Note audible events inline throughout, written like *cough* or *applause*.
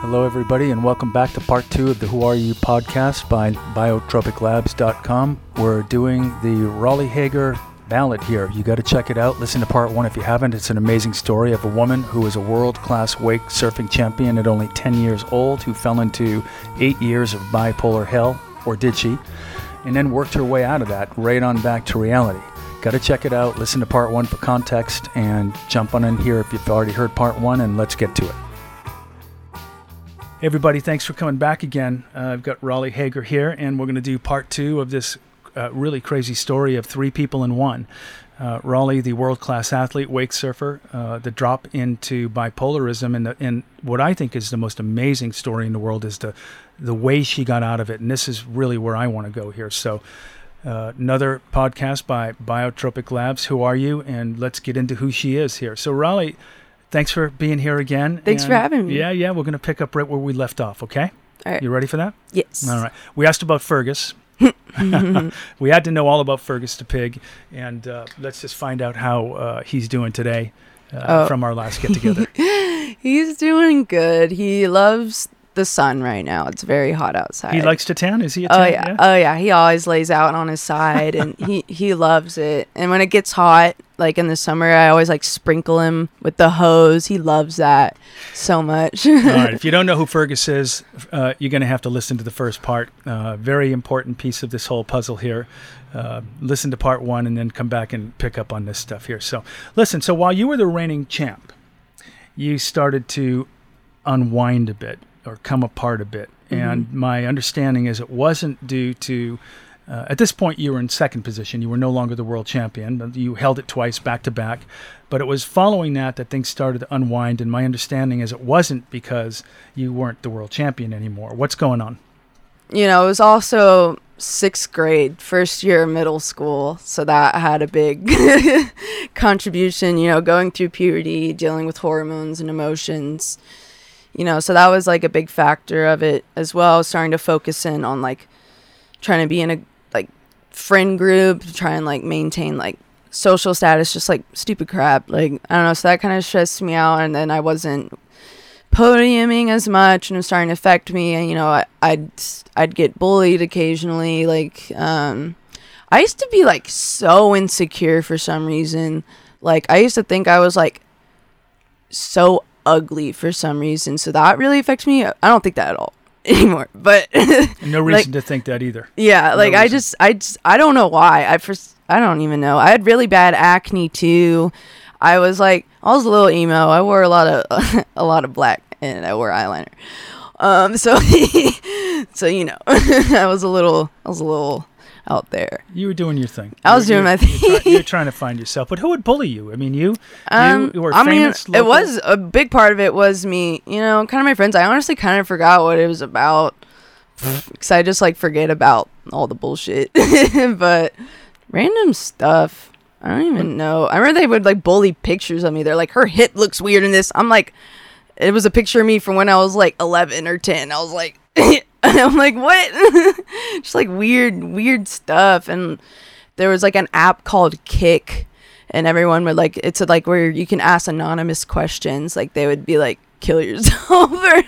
Hello, everybody, and welcome back to part two of the Who Are You podcast by biotropiclabs.com. We're doing the Raleigh Hager ballad here. You got to check it out. Listen to part one if you haven't. It's an amazing story of a woman who was a world class wake surfing champion at only 10 years old who fell into eight years of bipolar hell, or did she? And then worked her way out of that right on back to reality. Got to check it out. Listen to part one for context and jump on in here if you've already heard part one, and let's get to it. Everybody, thanks for coming back again. Uh, I've got Raleigh Hager here, and we're going to do part two of this uh, really crazy story of three people in one. Uh, Raleigh, the world class athlete, wake surfer, uh, the drop into bipolarism, and, the, and what I think is the most amazing story in the world is the, the way she got out of it. And this is really where I want to go here. So, uh, another podcast by Biotropic Labs. Who are you? And let's get into who she is here. So, Raleigh, thanks for being here again. Thanks And for having me. Yeah, yeah, we're going to pick up right where we left off, okay? All right. You ready for that? Yes. All right. We asked about Fergus. *laughs* *laughs* we had to know all about Fergus the pig, and uh, let's just find out how uh, he's doing today uh, Oh. from our last get together. *laughs* He's doing good. He loves the sun right now. It's very hot outside. he likes to tan. Is he a Oh tan? yeah. Oh yeah. He always lays out on his side and he *laughs* he loves it. And when it gets hot, like in the summer, I always like sprinkle him with the hose. He loves that so much. All *laughs* right. If you don't know who Fergus is, uh, you're going to have to listen to the first part. Uh, very important piece of this whole puzzle here. Uh, listen to part one and then come back and pick up on this stuff here. So, listen. So while you were the reigning champ, you started to unwind a bit or come apart a bit. And my understanding is it wasn't due to. Uh, at this point, you were in second position. You were no longer the world champion. You held it twice back to back. But it was following that that things started to unwind. And my understanding is it wasn't because you weren't the world champion anymore. What's going on? you know, it was also sixth grade, first year of middle school. So that had a big *laughs* contribution, you know, going through puberty, dealing with hormones and emotions. You know, so that was like a big factor of it as well, starting to focus in on like trying to be in a like friend group, try and like maintain like social status, just like stupid crap. Like I don't know, so that kind of stressed me out and then I wasn't podiuming as much and it was starting to affect me and you know I, I'd I'd get bullied occasionally like um I used to be like so insecure for some reason like I used to think I was like so ugly for some reason so that really affects me I don't think that at all *laughs* anymore but No *laughs* reason to think that either. yeah, No like I just I just I don't know why. I first I don't even know. I had really bad acne too. I was like I was a little emo. I wore a lot of *laughs* a lot of black and I wore eyeliner. Um so so you know, I was a little I was a little out there. You were doing your thing. I was You're- doing my you're- You're, try- thing. you're trying to find yourself. But who would bully you? I mean, you, Um, you were I mean, famous. it was a big part of it was me, you know, kind of my friends. I honestly kind of forgot what it was about because I just like forget about all the bullshit. *laughs* but random stuff, I don't even know. I remember they would like bully pictures of me. They're like, her hip looks weird in this. I'm like, it was a picture of me from when I was like 11 or 10. I was like, *laughs* *laughs* I'm like, what? *laughs* just like weird, weird stuff. And there was like an app called Kik and everyone would like it's like where you can ask anonymous questions like they would be like kill yourself *laughs* or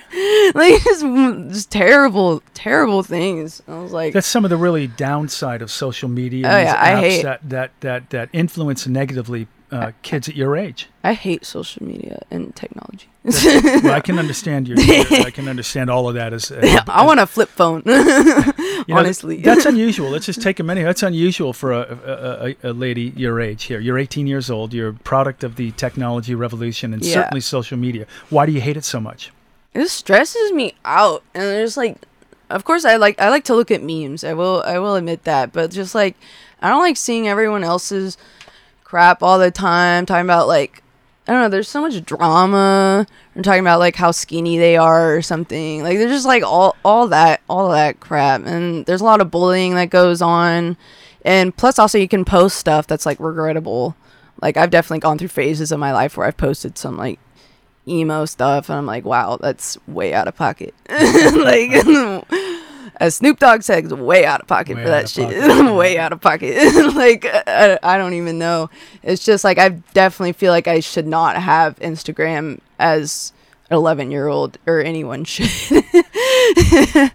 like just, just terrible terrible things i was like That's some of the really downside of social media. Oh, yeah, I apps hate- that that that that influence negatively uh, kids at your age. i hate social media and technology Well, I can *laughs* understand your. I can understand all of that as. as i want a flip phone *laughs* you know, honestly that's unusual. Let's just *laughs* take a minute. That's unusual for a, a, a, a lady your age here. You're 18 years old. You're a product of the technology revolution and Yeah. certainly social media. Why do you hate it so much? it stresses me out and there's like of course i like i like to look at memes i will i will admit that but just like i don't like seeing everyone else's crap all the time talking about like i don't know there's so much drama and talking about like how skinny they are or something. Like there's just like all all that all that crap. And there's a lot of bullying that goes on. And plus also you can post stuff that's like regrettable. Like i've definitely gone through phases of my life where i've posted some like emo stuff and I'm like, wow, that's way out of pocket. *laughs* like *laughs* *laughs* as Snoop Dogg said, way out of pocket Way for that shit. pocket, *laughs* way out of pocket. *laughs* like I, I don't even know. It's just like I definitely feel like I should not have Instagram as an 11 year old or anyone should. Yeah, *laughs*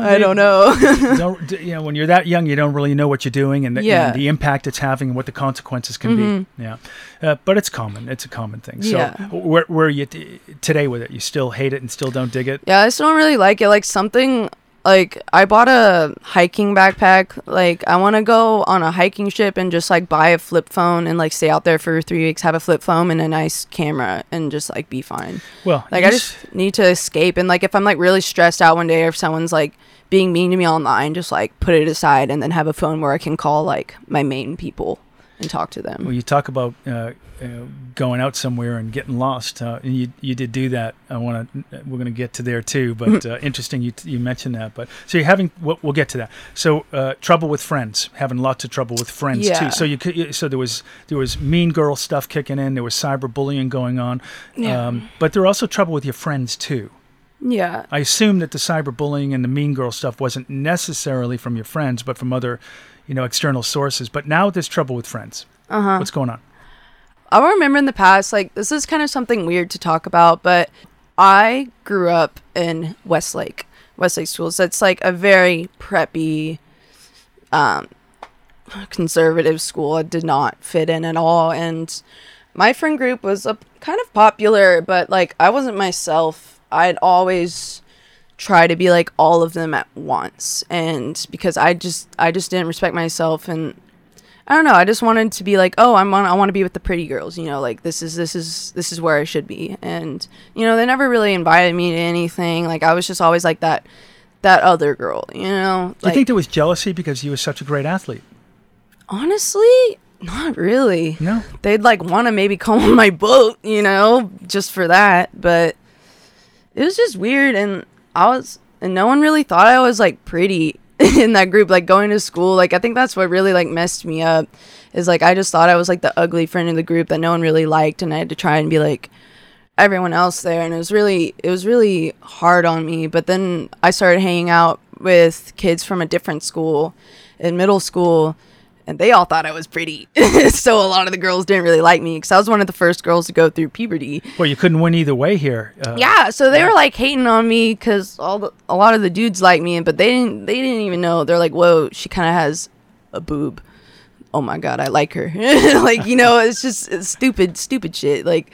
I they- don't know. don't you know when you're that young you don't really know what you're doing and the, Yeah. and the impact it's having and what the consequences can be yeah uh, but it's common it's a common thing so Yeah. where, where are you t- today with it you still hate it and still don't dig it Yeah, I still don't really like it. Like something like I bought a hiking backpack. Like I want to go on a hiking trip and just like buy a flip phone and like stay out there for three weeks, have a flip phone and a nice camera, and just like be fine. well Like I just need to escape. And like if I'm like really stressed out one day, or if someone's like being mean to me online, just like put it aside and then have a phone where I can call like my main people and talk to them. Well, you talk about uh, uh, going out somewhere and getting lost. Uh, and you you did do that. I want to. We're going to get to there too. But *laughs* uh, interesting, you you mentioned that. But so you're having. We'll, we'll get to that. So uh, trouble with friends, having lots of trouble with friends Yeah. too. So you So there was there was mean girl stuff kicking in. There was cyberbullying going on. Yeah. Um, but there were also trouble with your friends too. Yeah. I assume that the cyberbullying and the mean girl stuff wasn't necessarily from your friends, but from other, you know, external sources. But now there's trouble with friends. Uh huh. What's going on? I remember in the past, like this is kind of something weird to talk about, but I grew up in Westlake, Westlake schools. That's like a very preppy, um, conservative school. It did not fit in at all, and my friend group was a kind of popular, but like I wasn't myself. I'd always try to be like all of them at once, and because I just I just didn't respect myself and I don't know. I just wanted to be like, oh, I'm on, I want to be with the pretty girls. You know, like this is this is this is where I should be. And you know, they never really invited me to anything. Like I was just always like that that other girl. You know, Do you think there was jealousy because you were such a great athlete? honestly, not really. No. They'd like want to maybe come on my boat. You know, just for that. But it was just weird, and I was, and no one really thought I was like pretty *laughs* in that group. Like going to school, like I think that's what really like messed me up. Is like I just thought I was like the ugly friend in the group that no one really liked, and I had to try and be like everyone else there, and it was really it was really hard on me. But then I started hanging out with kids from a different school in middle school. And they all thought I was pretty, *laughs* so a lot of the girls didn't really like me because I was one of the first girls to go through puberty. Well, you couldn't win either way here. Uh, Yeah, so they yeah. were like hating on me because all the, a lot of the dudes like me, but they didn't they didn't even know. They're like, "Whoa, she kind of has a boob." Oh my god, I like her. *laughs* like you know, it's just it's stupid, stupid shit. Like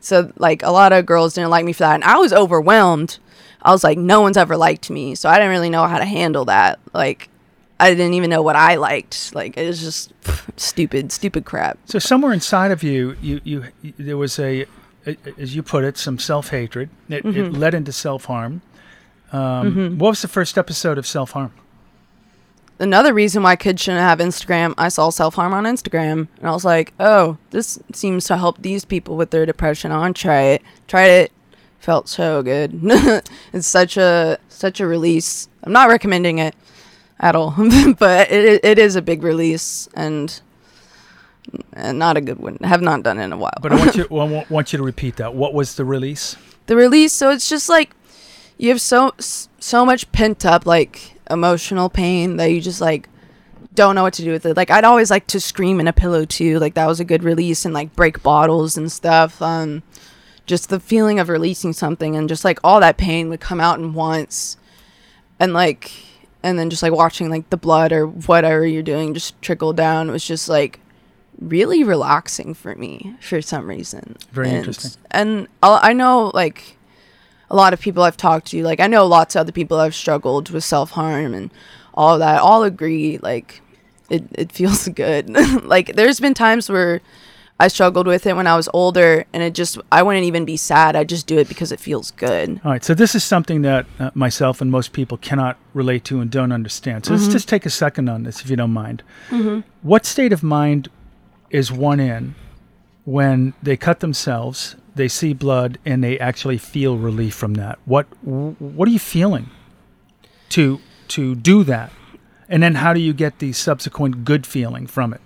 so, like a lot of girls didn't like me for that, and I was overwhelmed. I was like, no one's ever liked me, so I didn't really know how to handle that. Like. I didn't even know what I liked. Like it was just *laughs* stupid, stupid crap. So somewhere inside of you, you, you, there was a, a- as you put it, some self hatred. It, Mm-hmm. it led into self harm. Um, What was the first episode of self harm? another reason why kids shouldn't have Instagram, I saw self harm on Instagram, and I was like, oh, this seems to help these people with their depression. I want to try it. Tried it, felt so good. *laughs* it's such a such a release. I'm not recommending it at all, *laughs* but it it is a big release and. And not a good one. Have not done it in a while. But I want you, *laughs* I want- want you to repeat that. What was the release? the release so it's just like you have so so much pent up like emotional pain that you just like don't know what to do with it like i'd always like to scream in a pillow too like that was a good release and like break bottles and stuff um just the feeling of releasing something and just like all that pain would come out in once and like and then just like watching like the blood or whatever you're doing just trickle down was just like really relaxing for me for some reason Very And- interesting. and I I know like a lot of people I've talked to like I know lots of other people that have struggled with self-harm and all that all agree like it, it *laughs* feels good like there's been times where I struggled with it when I was older and it just I wouldn't even be sad I just do it because it feels good All right. So this is something that uh, myself and most people cannot relate to and don't understand. So let's just take a second on this, if you don't mind. What state of mind is one in when they cut themselves, they see blood, and they actually feel relief from that? What What are you feeling to to do that? And then how do you get the subsequent good feeling from it?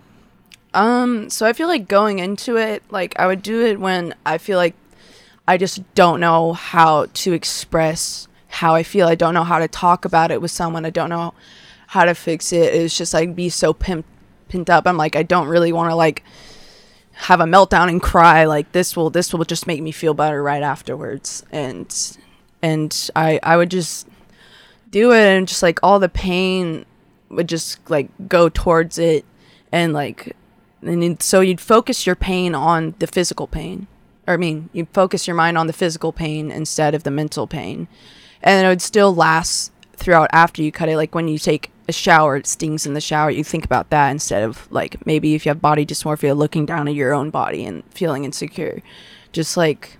Um, so I feel like going into it, like I would do it when I feel like I just don't know how to express how I feel. I don't know how to talk about it with someone. I don't know how to fix it. It's just like be so pimp, pinned up. I'm like I don't really want to like have a meltdown and cry like this will this will just make me feel better right afterwards and and i i would just do it and just like all the pain would just like go towards it and like and so you'd focus your pain on the physical pain. Or i mean you focus your mind on the physical pain instead of the mental pain. And it would still last throughout after you cut it. Like when you take a shower it stings in the shower you think about that instead of like maybe if you have body dysmorphia looking down at your own body and feeling insecure. Just like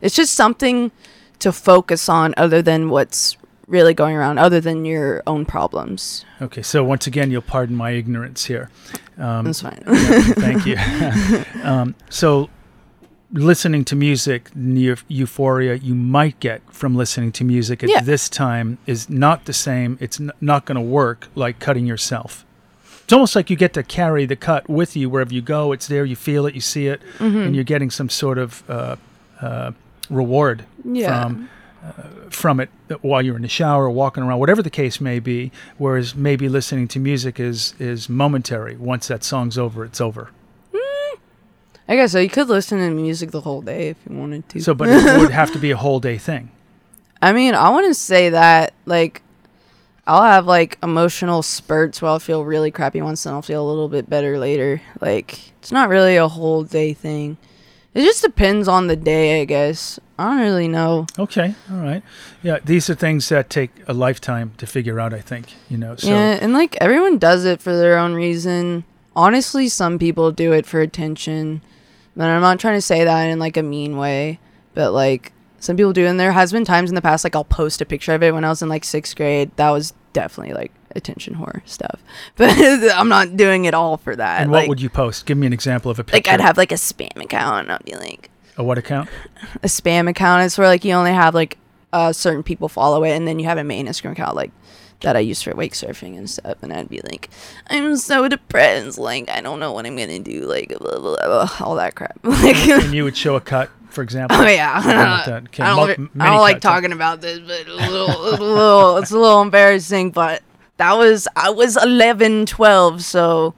it's just something to focus on other than what's really going around other than your own problems Okay, so once again, you'll pardon my ignorance here. Um, that's fine yeah, thank you. *laughs* um, so, listening to music, the euphoria you might get from listening to music at Yeah. this time is not the same. It's n- not going to work like cutting yourself. It's almost like you get to carry the cut with you wherever you go. It's there, you feel it, you see it, Mm-hmm. and you're getting some sort of uh, uh, reward yeah from from it while you're in the shower, walking around, whatever the case may be. Whereas maybe listening to music is is momentary. Once that song's over, it's over. Mm. i guess so you could listen to music the whole day if you wanted to So, but it *laughs* would have to be a whole day thing. I mean, I want to say that like I'll have like emotional spurts where I'll feel really crappy once, and I'll feel a little bit better later. Like it's not really a whole day thing. It just depends on the day, I guess. I don't really know. Okay, all right. Yeah, these are things that take a lifetime to figure out. I think you know. So yeah, and like everyone does it for their own reason. Honestly, some people do it for attention. But I'm not trying to say that in like a mean way. But like some people do, and there has been times in the past like I'll post a picture of it when I was in like sixth grade. That was definitely like attention whore stuff. *laughs* But I'm not doing it all for that. and like, what would you post? Give me an example of a picture. like I'd have like a spam account, and I'd be like a what account? a spam account is where like you only have like uh, certain people follow it, and then you have a main Instagram account like that I use for wake surfing and stuff. And I'd be like, I'm so depressed, like I don't know what I'm gonna do, like blah, blah, blah, all that crap. *laughs* like, and you would show a cut, for *laughs* example. oh yeah. *laughs* Okay, I don't, I don't like talking about this, but a little, a little, it's a little embarrassing, but. That was I was 11, 12, so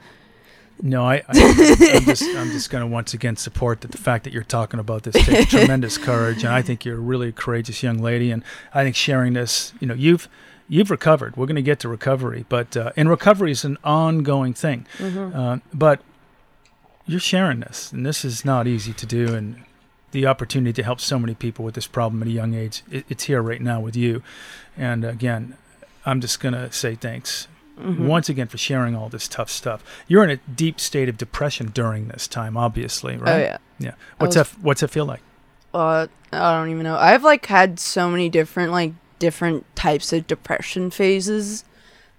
No, I, I I'm just I'm just going to once again support that the fact that you're talking about this takes *laughs* tremendous courage, and I think you're a really courageous young lady, and I think sharing this, you know, you've you've recovered. We're going to get to recovery, but uh, and recovery is an ongoing thing, uh, but you're sharing this, and this is not easy to do, and the opportunity to help so many people with this problem at a young age, it, it's here right now with you, and again, I'm just going to say thanks mm-hmm. once again for sharing all this tough stuff. You're in a deep state of depression during this time, obviously, right? oh yeah. Yeah. What's was- that? What's it feel like? uh I don't even know. I've like had so many different like different types of depression phases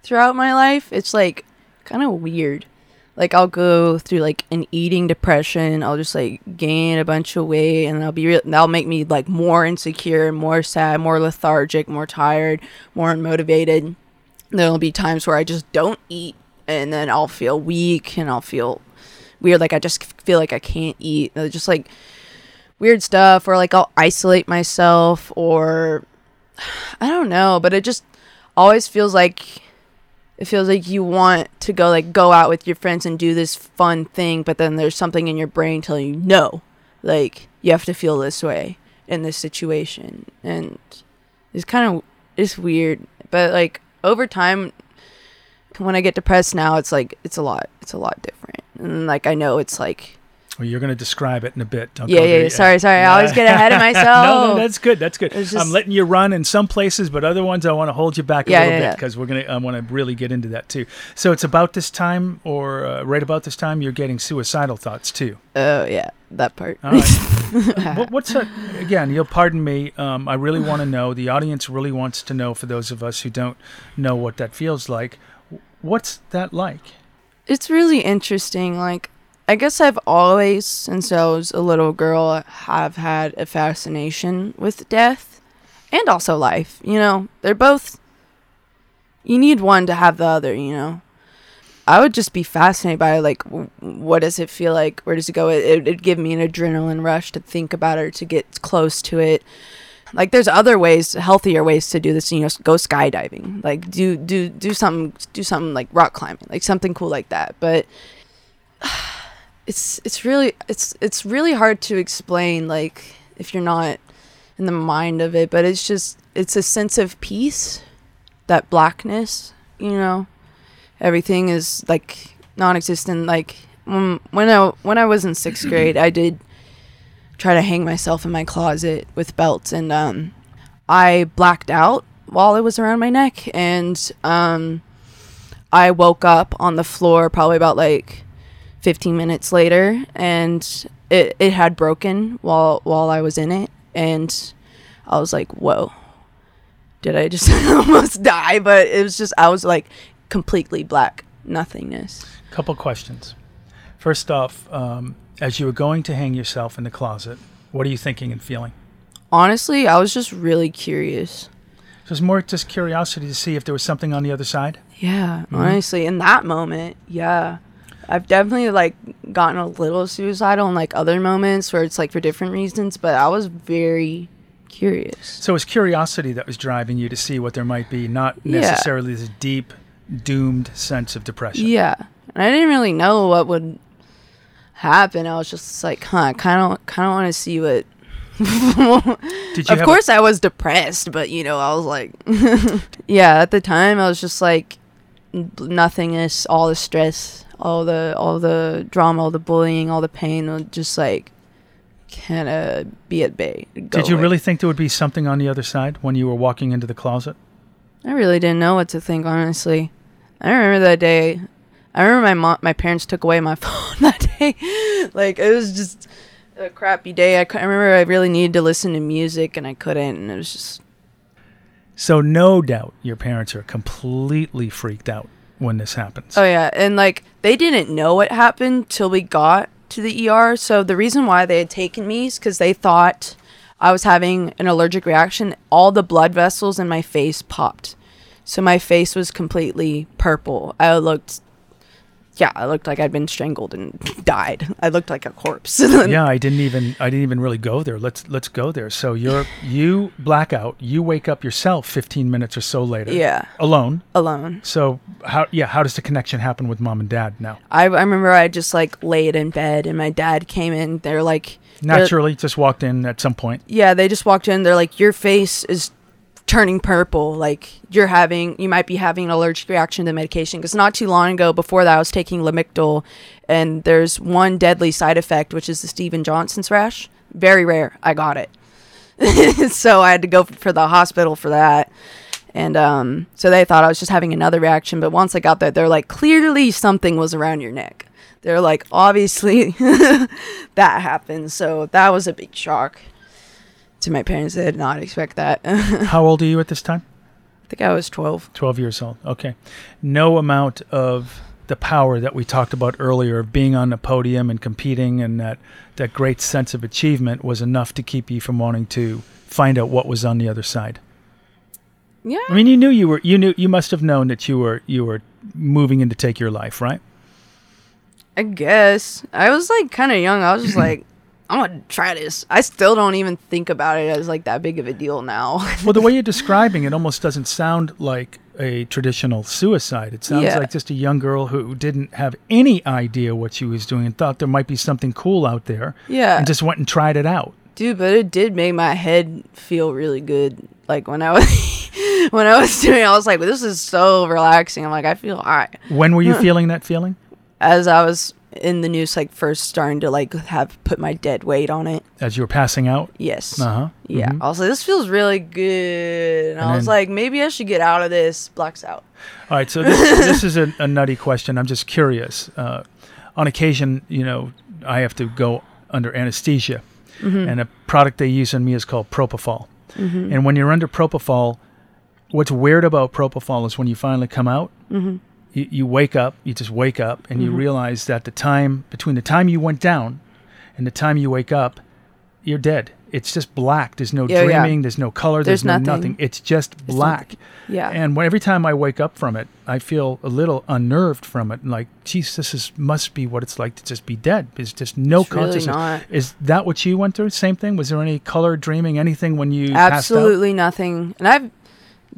throughout my life. It's like kind of weird. Like I'll go through like an eating depression. I'll just like gain a bunch of weight, and I'll be real. That'll make me like more insecure, more sad, more lethargic, more tired, more unmotivated. There'll be times where I just don't eat, and then I'll feel weak, and I'll feel weird. Like I just feel like I can't eat. Just like weird stuff or like I'll isolate myself or *sighs* I don't know, but it just always feels like it feels like you want to go like go out with your friends and do this fun thing, but then there's something in your brain telling you no. Like you have to feel this way in this situation. And it's kind of it's weird, but like over time when I get depressed now, it's like it's a lot it's a lot different. And like I know it's like Well, you're going to describe it in a bit. Don't yeah, yeah, there yeah. Sorry, sorry. I always get ahead of myself. *laughs* no, no, that's good. That's good. It's I'm letting you run in some places, but other ones I want to hold you back a Yeah, little yeah, bit because we're gonna. I want to really get into that too. So it's about this time, or uh, right about this time, you're getting suicidal thoughts too. Oh yeah, that part. All right. *laughs* what, what's that? Again, you'll pardon me. Um, I really want to know. The audience really wants to know. For those of us who don't know what that feels like, what's that like? it's really interesting. Like, I guess I've always, since I was a little girl, have had a fascination with death and also life. You know, they're both. You need one to have the other. You know. I would just be fascinated by like, what does it feel like? Where does it go? It, it'd give me an adrenaline rush to think about it, or to get close to it. Like, there's other ways, healthier ways to do this. You know, go skydiving. Like, do do do something, do something like rock climbing, like something cool like that. But *sighs* it's it's really it's it's really hard to explain like if you're not in the mind of it but it's just it's a sense of peace that blackness you know? Everything is like non-existent. Like when when I when I was in 6th grade I did try to hang myself in my closet with belts and um I blacked out while it was around my neck and um I woke up on the floor probably about like 15 minutes later and it, it had broken while while I was in it and I was like whoa did I just *laughs* almost die but it was just I was like completely black nothingness Couple questions. First off, um, as you were going to hang yourself in the closet, what are you thinking and feeling? honestly I was just really curious So it's more just curiosity to see if there was something on the other side. yeah honestly in that moment yeah I've definitely like gotten a little suicidal in like other moments where it's like for different reasons but I was very curious So it's curiosity that was driving you to see what there might be, not Yeah. necessarily this deep, doomed sense of depression. Yeah, and I didn't really know what would happen. I was just like, huh, kind of, kind of want to see what. Did *laughs* you of course, I was depressed, but you know, I was like, *laughs* yeah. At the time, I was just like, nothingness, all the stress, all the, all the drama, all the bullying, all the pain, would just like, kind of be at bay. Did you away. really think there would be something on the other side when you were walking into the closet? I really didn't know what to think, honestly. I remember that day. I remember my mom, my parents took away my *laughs* phone that day. like it was just a crappy day. I, I remember I really needed to listen to music and I couldn't, and it was just So no doubt your parents are completely freaked out when this happens. oh yeah, and like they didn't know what happened till we got to the ER. So the reason why they had taken me is because they thought I was having an allergic reaction. All the blood vessels in my face popped. So my face was completely purple. I looked, yeah, I looked like I'd been strangled and *laughs* died. I looked like a corpse. *laughs* yeah, I didn't even I didn't even really go there. Let's let's go there. So you're you blackout. You wake up yourself 15 minutes or so later. Yeah, Alone. alone. So how yeah, how does the connection happen with mom and dad now? I, I remember I just like laid in bed and my dad came in. They're like, they're- Naturally, just walked in at some point. yeah, they just walked in. They're like, your face is turning purple. Like you're having, you might be having an allergic reaction to the medication. Because not too long ago, before that, I was taking Lamictal, and there's one deadly side effect, which is the Steven Johnson's rash. Very rare. I got it, *laughs* so I had to go for the hospital for that. And um, so they thought I was just having another reaction. But once I got there, they're like, clearly something was around your neck. They're like, obviously *laughs* that happened. So that was a big shock to my parents. They did not expect that. *laughs* How old are you at this time? I think I was 12. 12 years old. Okay. No amount of the power that we talked about earlier of being on the podium and competing and that that great sense of achievement was enough to keep you from wanting to find out what was on the other side. Yeah. I mean, you knew you were you knew you must have known that you were you were moving in to take your life, right? I guess. I was like kind of young. I was just *clears throat* like, I'm to try this. I still don't even think about it as like that big of a deal now. *laughs* Well, the way you're describing it almost doesn't sound like a traditional suicide. It sounds Yeah. like just a young girl who didn't have any idea what she was doing and thought there might be something cool out there yeah. and just went and tried it out. Dude, but it did make my head feel really good. Like when I was *laughs* when I was doing it, I was like, this is so relaxing. I'm like, I feel all right. When were you feeling that feeling? As I was in the news, like first starting to like have put my dead weight on it. As you were passing out? Yes. Uh huh. Yeah. I was like, this feels really good. And, And I was then- like, maybe I should get out of this. Blacks out. All right, so this, *laughs* this is a, a nutty question. I'm just curious. Uh, on occasion, you know, I have to go under anesthesia, Mm-hmm. and a product they use on me is called propofol. And when you're under propofol, what's weird about propofol is when you finally come out, Mm-hmm. You, you wake up, you just wake up, and you mm-hmm. realize that the time between the time you went down and the time you wake up, you're dead. It's just black. There's no Yeah, yeah. dreaming. There's no color. There's, There's no nothing. nothing. It's just black. Yeah. And when, every time I wake up from it, I feel a little unnerved from it. Like, geez, this is must be what it's like to just be dead. There's just no It's really consciousness. not. Is that what you went through? Same thing? Was there any color, dreaming, anything when you passed out? Absolutely nothing. And I've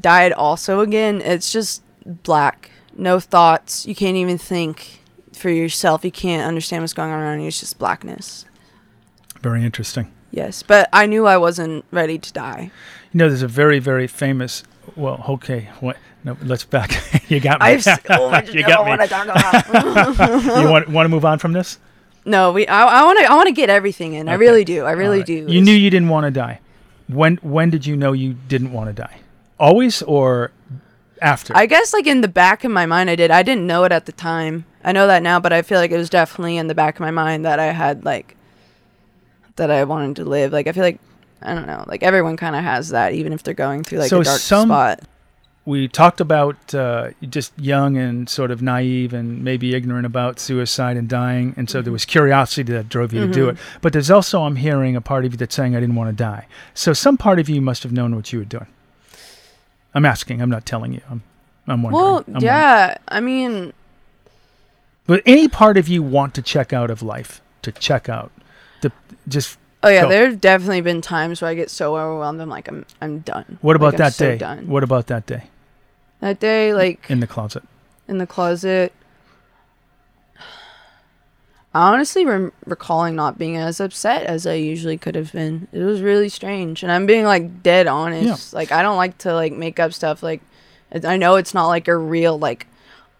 died also again. It's just black. No thoughts. You can't even think. for yourself. You can't understand what's going on around you. It's just blackness. Very interesting. Yes, but I knew I wasn't ready to die. You know, there's a very, very famous. Well, okay, what? No, let's back. *laughs* you got me. I've s- oh, *laughs* you don't got want me. to talk about. *laughs* you want want to move on from this? no, we. I, I want to. I want to get everything in. I really do. I really All right. do. You It's- knew you didn't want to die. When when did you know you didn't want to die? Always or after? I guess like in the back of my mind, I did. I didn't know it at the time. I know that now, but I feel like it was definitely in the back of my mind that I had like that I wanted to live. Like I feel like I don't know. Like everyone kind of has that, even if they're going through like So a dark some- spot. we talked about uh, just young and sort of naive and maybe ignorant about suicide and dying, and so there was curiosity that drove you to do it. But there's also, I'm hearing a part of you that's saying I didn't want to die. So some part of you must have known what you were doing. I'm asking. I'm not telling you. I'm, I'm wondering. Well, I'm wondering. yeah. I mean, But any part of you want to check out of life, to check out, to just. oh yeah. Go. There've definitely been times where I get so overwhelmed. I'm like, I'm, I'm done. What about Like, I'm that so day? Done. What about that day That day, like in the closet? in the closet. I honestly rem- recalling not being as upset as I usually could have been. It was really strange, and I'm being like dead honest. Like I don't like to like make up stuff. Like I know it's not like a real like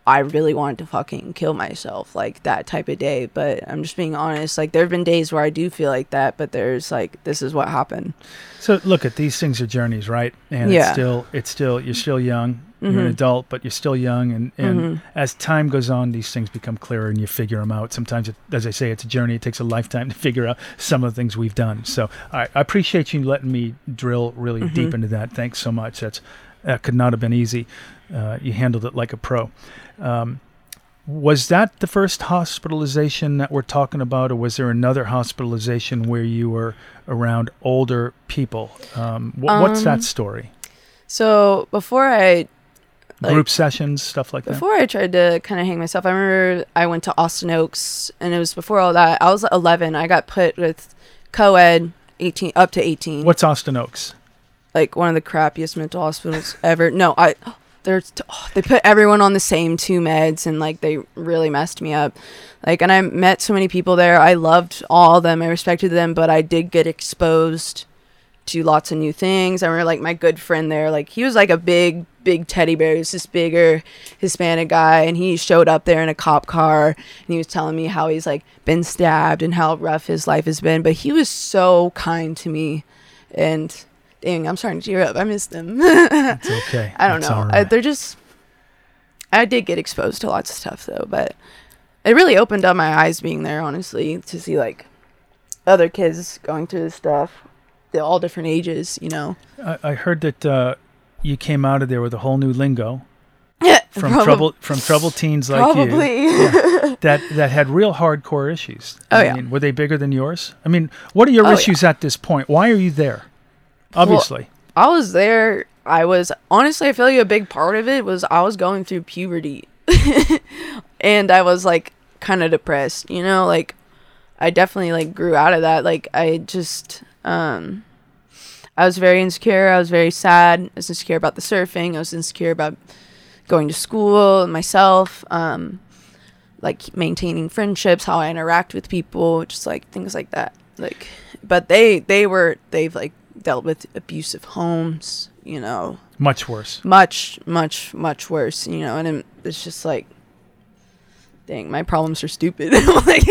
I really wanted to fucking kill myself like that type of day, but I'm just being honest. Like there have been days where I do feel like that, but there's like this is what happened. So look at these things are journeys, right? And it's Yeah. still it's still you're still young. You're an Mhm. adult, but you're still young, and and Mhm. as time goes on, these things become clearer, and you figure them out. Sometimes, it, as I say, it's a journey. It takes a lifetime *laughs* to figure out some of the things we've done. So I, I appreciate you letting me drill really Mm-hmm. deep into that. Thanks so much. That's that could not have been easy. Uh, you handled it like a pro. Um, was that the first hospitalization that we're talking about, or was there another hospitalization where you were around older people? Um, wh- what's Um, that story? So before I like- Group sessions, stuff like that. Before I tried to kind of hang myself, I remember I went to Austin Oaks, and it was before all that. I was 11. I got put with co-ed, 18 up to 18. What's Austin Oaks? Like one of the crappiest mental hospitals ever. No, I. There's, oh, they put everyone on the same two meds, and like they really messed me up. Like, and I met so many people there. I loved all of them. I respected them, but I did get exposed to lots of new things. I remember like my good friend there, like he was like a big, big teddy bear. He was this bigger Hispanic guy, and he showed up there in a cop car, and he was telling me how he's like been stabbed and how rough his life has been. But he was so kind to me, and dang, I'm starting to tear up. I miss them. *laughs* It's okay. I don't It's know. all I, they're just. I did get exposed to lots of stuff though, but it really opened up my eyes being there. Honestly, to see like other kids going through this stuff, they're all different ages. You know. I, I heard that uh, you came out of there with a whole new lingo *laughs* from Probab- trouble from troubled teens like you Probably. *laughs* that that had real hardcore issues. Oh, I yeah. mean, were they bigger than yours? I mean, what are your Oh, yeah. issues at this point? Why are you there? Obviously, I was there. I was honestly, I feel like a big part of it was I was going through puberty, *laughs* and I was like kind of depressed. You know, like I definitely like grew out of that. Like I just, um, I was very insecure. I was very sad. I was insecure about the surfing. I was insecure about going to school and myself. Um, like maintaining friendships, how I interact with people, just like things like that. Like, but they they were they've like dealt with abusive homes, you know, much worse. much much much worse, you know, and it's just like, dang, my problems are stupid. *laughs* like,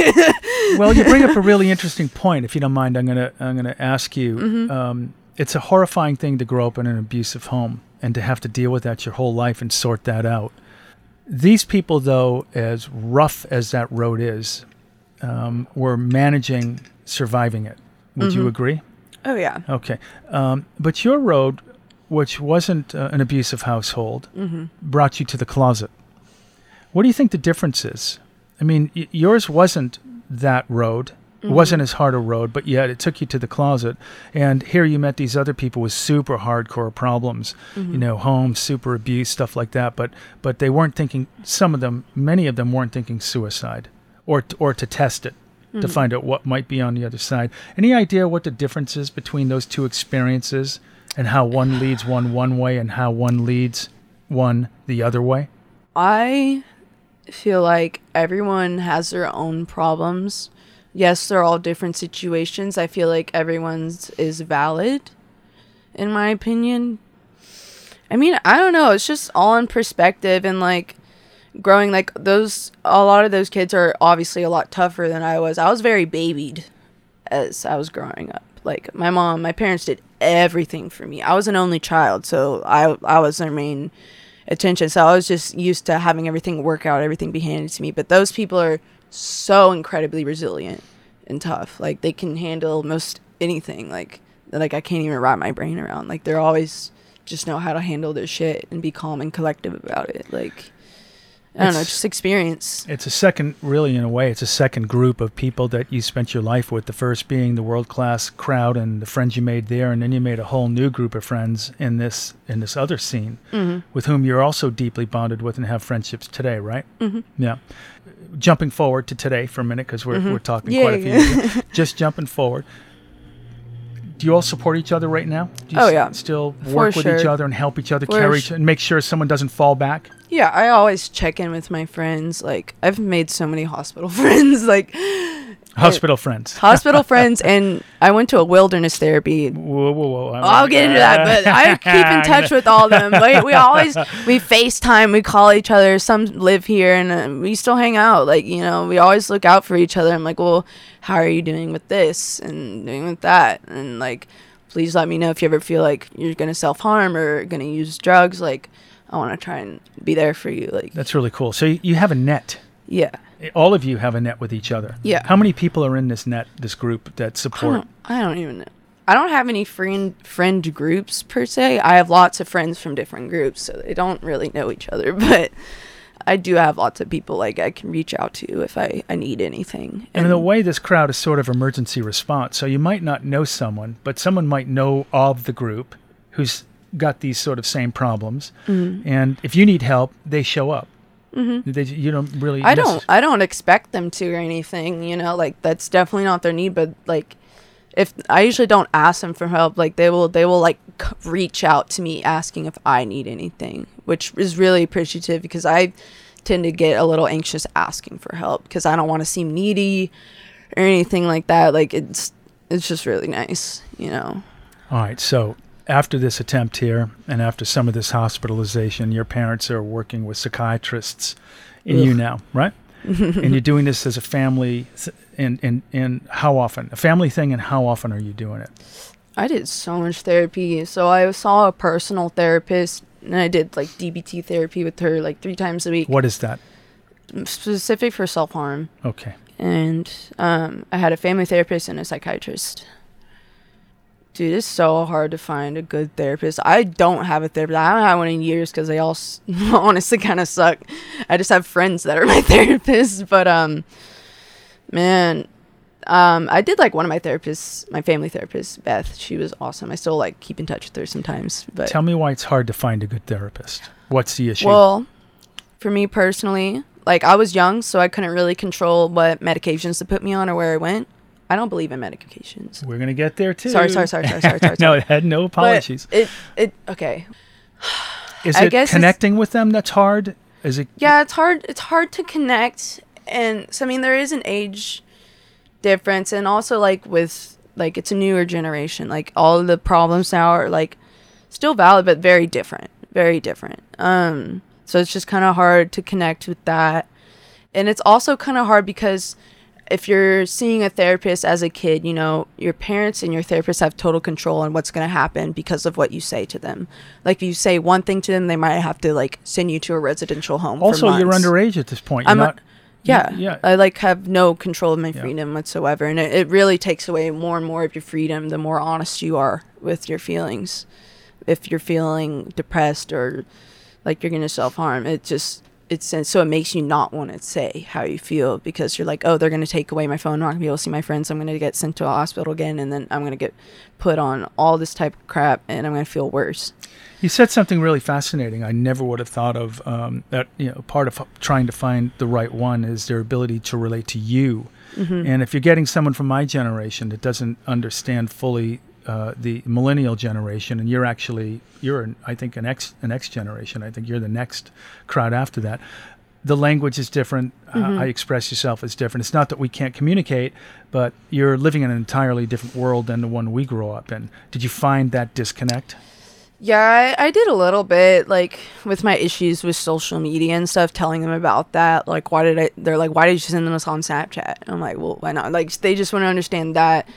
well, you bring up a *laughs* really interesting point. If you don't mind, I'm gonna I'm gonna ask you. Mm-hmm. Um, it's a horrifying thing to grow up in an abusive home and to have to deal with that your whole life and sort that out. These people, though, as rough as that road is, um, were managing surviving it. Would Mm-hmm. you agree? oh yeah, Okay. Um, but your road, which wasn't uh, an abusive household, Mm-hmm. brought you to the closet. What do you think the difference is? I mean, y- yours wasn't that road. It wasn't mm-hmm. as hard a road, but yet it took you to the closet. And here you met these other people with super hardcore problems, you mm-hmm. know, home, super abuse, stuff like that. But but they weren't thinking. Some of them, many of them, weren't thinking suicide, or or to test it to mm-hmm. find out what might be on the other side. Any idea what the difference is between those two experiences and how one leads one one way and how one leads one the other way? I feel like everyone has their own problems. Yes, they're all different situations. I feel like everyone's is valid, in my opinion. I mean, I don't know. It's just all in perspective and like growing like those a lot of those kids are obviously a lot tougher than I was. I was very babied as I was growing up. Like my mom, my parents did everything for me. I was an only child, so I I was their main attention. So I was just used to having everything work out, everything be handed to me. But those people are so incredibly resilient and tough. Like they can handle most anything. Like like I can't even wrap my brain around. Like they're always just know how to handle their shit and be calm and collective about it. Like I don't know, just experience. It's a second, really, in a way, it's a second group of people that you spent your life with. The first being the world class crowd and the friends you made there, and then you made a whole new group of friends in this in this other scene, with whom you're also deeply bonded with and have friendships today, right? Mm-hmm. Yeah. Jumping forward to today for a minute because we're we're talking Yeah, quite a few. yeah. Just jumping forward. Do you all support each other right now? Do you Oh, s- yeah. Still For work with each other and help each other For carry sh- and make sure someone doesn't fall back. Yeah, I always check in with my friends. Like I've made so many hospital *laughs* friends, like Hospital friends. *laughs* hospital friends, and I went to a wilderness therapy. Whoa, whoa, whoa! I'm- I'll get into that, but I keep in touch with all them. *laughs* Like, we always we FaceTime, we call each other. Some live here, and uh, we still hang out. Like you know, we always look out for each other. I'm like, well, how are you doing with this and doing with that, and like, please let me know if you ever feel like you're gonna self harm or gonna use drugs. Like, I want to try and be there for you. Like, That's really cool. So you, you have a net. yeah. All of you have a net with each other. Yeah. How many people are in this net, this group that I support? don't, I don't even know. I don't have any friend friend groups per se. I have lots of friends from different groups, so they don't really know each other. *laughs* But I do have lots of people like I can reach out to if I, I need anything. And in a way, this crowd is sort of emergency response. So you might not know someone, but someone might know of the group who's got these sort of same problems. Mm-hmm. And if you need help, they show up. Mm-hmm. They, you don't really. I don't I don't expect them to or anything, you know, like that's definitely not their need, but like if I usually don't ask them for help, like they will they will like c- reach out to me asking if I need anything, which is really appreciative because I tend to get a little anxious asking for help because I don't want to seem needy or anything like that. Like it's it's just really nice, you know. All right. So after this attempt here, and after some of this hospitalization, your parents are working with psychiatrists in you now, right? *laughs* and you're doing this as a family. And, and, and how often? A family thing, and how often are you doing it? I did so much therapy. So I saw a personal therapist and I did like DBT therapy with her like three times a week. What is that? specific for self harm, Okay. and um, I had a family therapist and a psychiatrist. Dude, it's so hard to find a good therapist. I don't have a therapist. I haven't had one in years because they all s- *laughs* honestly kind of suck. I just have friends that are *laughs* my therapists, but um, man, um, I did like one of my therapists, my family therapist, Beth. She was awesome. I still like keep in touch with her sometimes, but Tell me why it's hard to find a good therapist. What's the issue? Well, for me personally, like I was young, so I couldn't really control what medications to put me on or where I went. I don't believe in medications. We're gonna get there too. Sorry, sorry, sorry, sorry, sorry, sorry. *laughs* no, it had no But apologies. it it okay. *sighs* Is I it connecting with them that's hard? Is it? Yeah, it's hard. It's hard to connect, and so I mean there is an age difference, and also like with like it's a newer generation. Like all of the problems now are like still valid, but very different, very different. Um, so it's just kind of hard to connect with that, and it's also kind of hard because if you're seeing a therapist as a kid, you know, your parents and your therapist have total control on what's going to happen because of what you say to them. Like if you say one thing to them, they might have to like send you to a residential home. for Also, you're underage at this point. You're I'm a- Yeah, yeah. I like have no control of my Yeah. freedom whatsoever, and it, it really takes away more and more of your freedom the more honest you are with your feelings. If you're feeling depressed or like you're gonna self harm, it just it's and so it makes you not want to say how you feel because you're like, oh, they're gonna take away my phone, I'm not gonna be able to see my friends, I'm gonna get sent to a hospital again, and then I'm gonna get put on all this type of crap, and I'm gonna feel worse. You said something really fascinating. I never would have thought of um, that. You know, part of trying to find the right one is their ability to relate to you. Mm-hmm. And if you're getting someone from my generation that doesn't understand fully uh, the millennial generation, and you're actually you're an, I think an X an X generation. I think you're the next crowd after that. the language is different. Uh, Mm-hmm. how you express yourself is different. It's not that we can't communicate, but you're living in an entirely different world than the one we grew up in. Did you find that disconnect? Yeah, I, I did a little bit, like with my issues with social media and stuff, telling them about that. Like, why did I? They're like, why did you send them us on Snapchat? I'm like, well, why not? Like, they just want to understand that.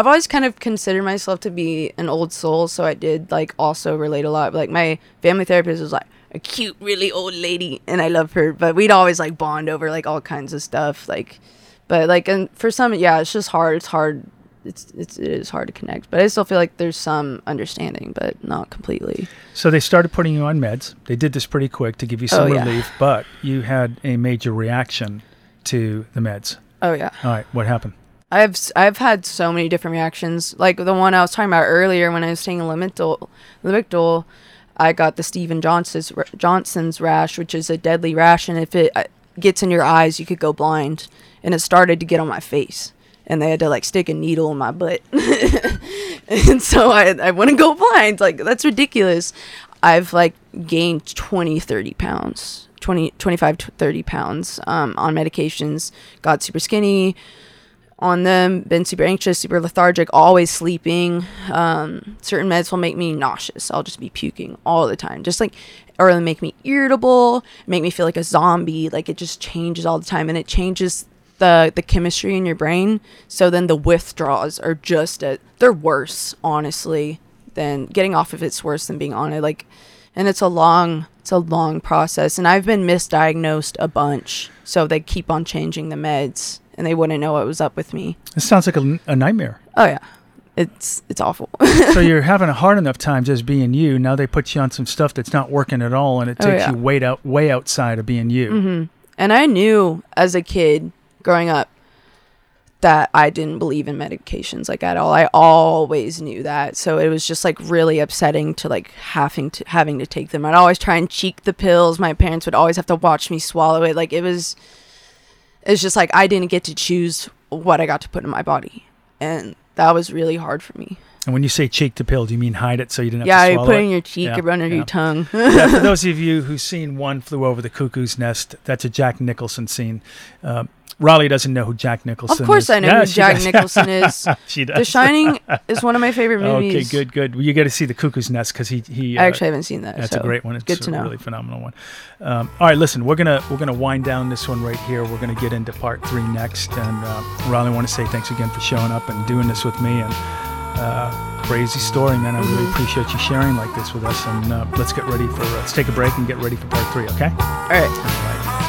I've always kind of considered myself to be an old soul, so I did like also relate a lot. Like, my family therapist was like a cute, really old lady, and I love her. But we'd always like bond over like all kinds of stuff. Like, but like, and for some, yeah, it's just hard. It's hard it's it's it is hard to connect. But I still feel like there's some understanding, but not completely. So they started putting you on meds. They did this pretty quick to give you some Oh, yeah. relief, but you had a major reaction to the meds. Oh yeah. All right, what happened? I've I've had so many different reactions. Like the one I was talking about earlier when I was taking Lamictal, I got the Steven Johnson's Johnson's rash, which is a deadly rash, and if it uh, gets in your eyes, you could go blind. And it started to get on my face, and they had to like stick a needle in my butt, *laughs* and so I I wouldn't go blind. Like that's ridiculous. I've like gained 20, 30 pounds. 20, 25 30 pounds um, on medications. Got super skinny on them, been super anxious, super lethargic, always sleeping. Um, certain meds will make me nauseous. I'll just be puking all the time. Just like, or make me irritable, make me feel like a zombie. Like it just changes all the time and it changes the, the chemistry in your brain. So then the withdrawals are just, a, they're worse, honestly, than getting off of it's worse than being on it. Like, and it's a long, it's a long process. And I've been misdiagnosed a bunch. So they keep on changing the meds and they wouldn't know what was up with me. This sounds like a, a nightmare. Oh yeah, it's it's awful. so *laughs* you're having a hard enough time just being you. Now they put you on some stuff that's not working at all, and it Oh, takes yeah. you way out, way outside of being you. hmm And I knew as a kid growing up that I didn't believe in medications like at all. I always knew that. So it was just like really upsetting to like having to having to take them. I'd always try and cheek the pills. My parents would always have to watch me swallow it. Like it was it's just like I didn't get to choose what I got to put in my body. And that was really hard for me. And when you say cheek to pill, do you mean hide it so you didn't have yeah, to you put it it? in your cheek Yeah, or under yeah. your tongue. *laughs* yeah, for *laughs* those of you who've seen One Flew Over the Cuckoo's Nest, that's a Jack Nicholson scene. Uh, Raleigh doesn't know who Jack Nicholson is. Of course, I know Yeah, who Jack does. *laughs* Nicholson is. *laughs* she does. The Shining *laughs* is one of my favorite movies. Okay, good, good. Well, you got to see the Cuckoo's Nest because he he. I uh, actually haven't seen that. That's so a great one. It's good to a know. really phenomenal one. Um, all right, listen, we're gonna we're gonna wind down this one right here. We're gonna get into part three next, and uh, Riley, I want to say thanks again for showing up and doing this with me. And uh, crazy story, man. I really Mhm. appreciate you sharing like this with us. And uh, let's get ready for uh, let's take a break and get ready for part three. Okay. All right. All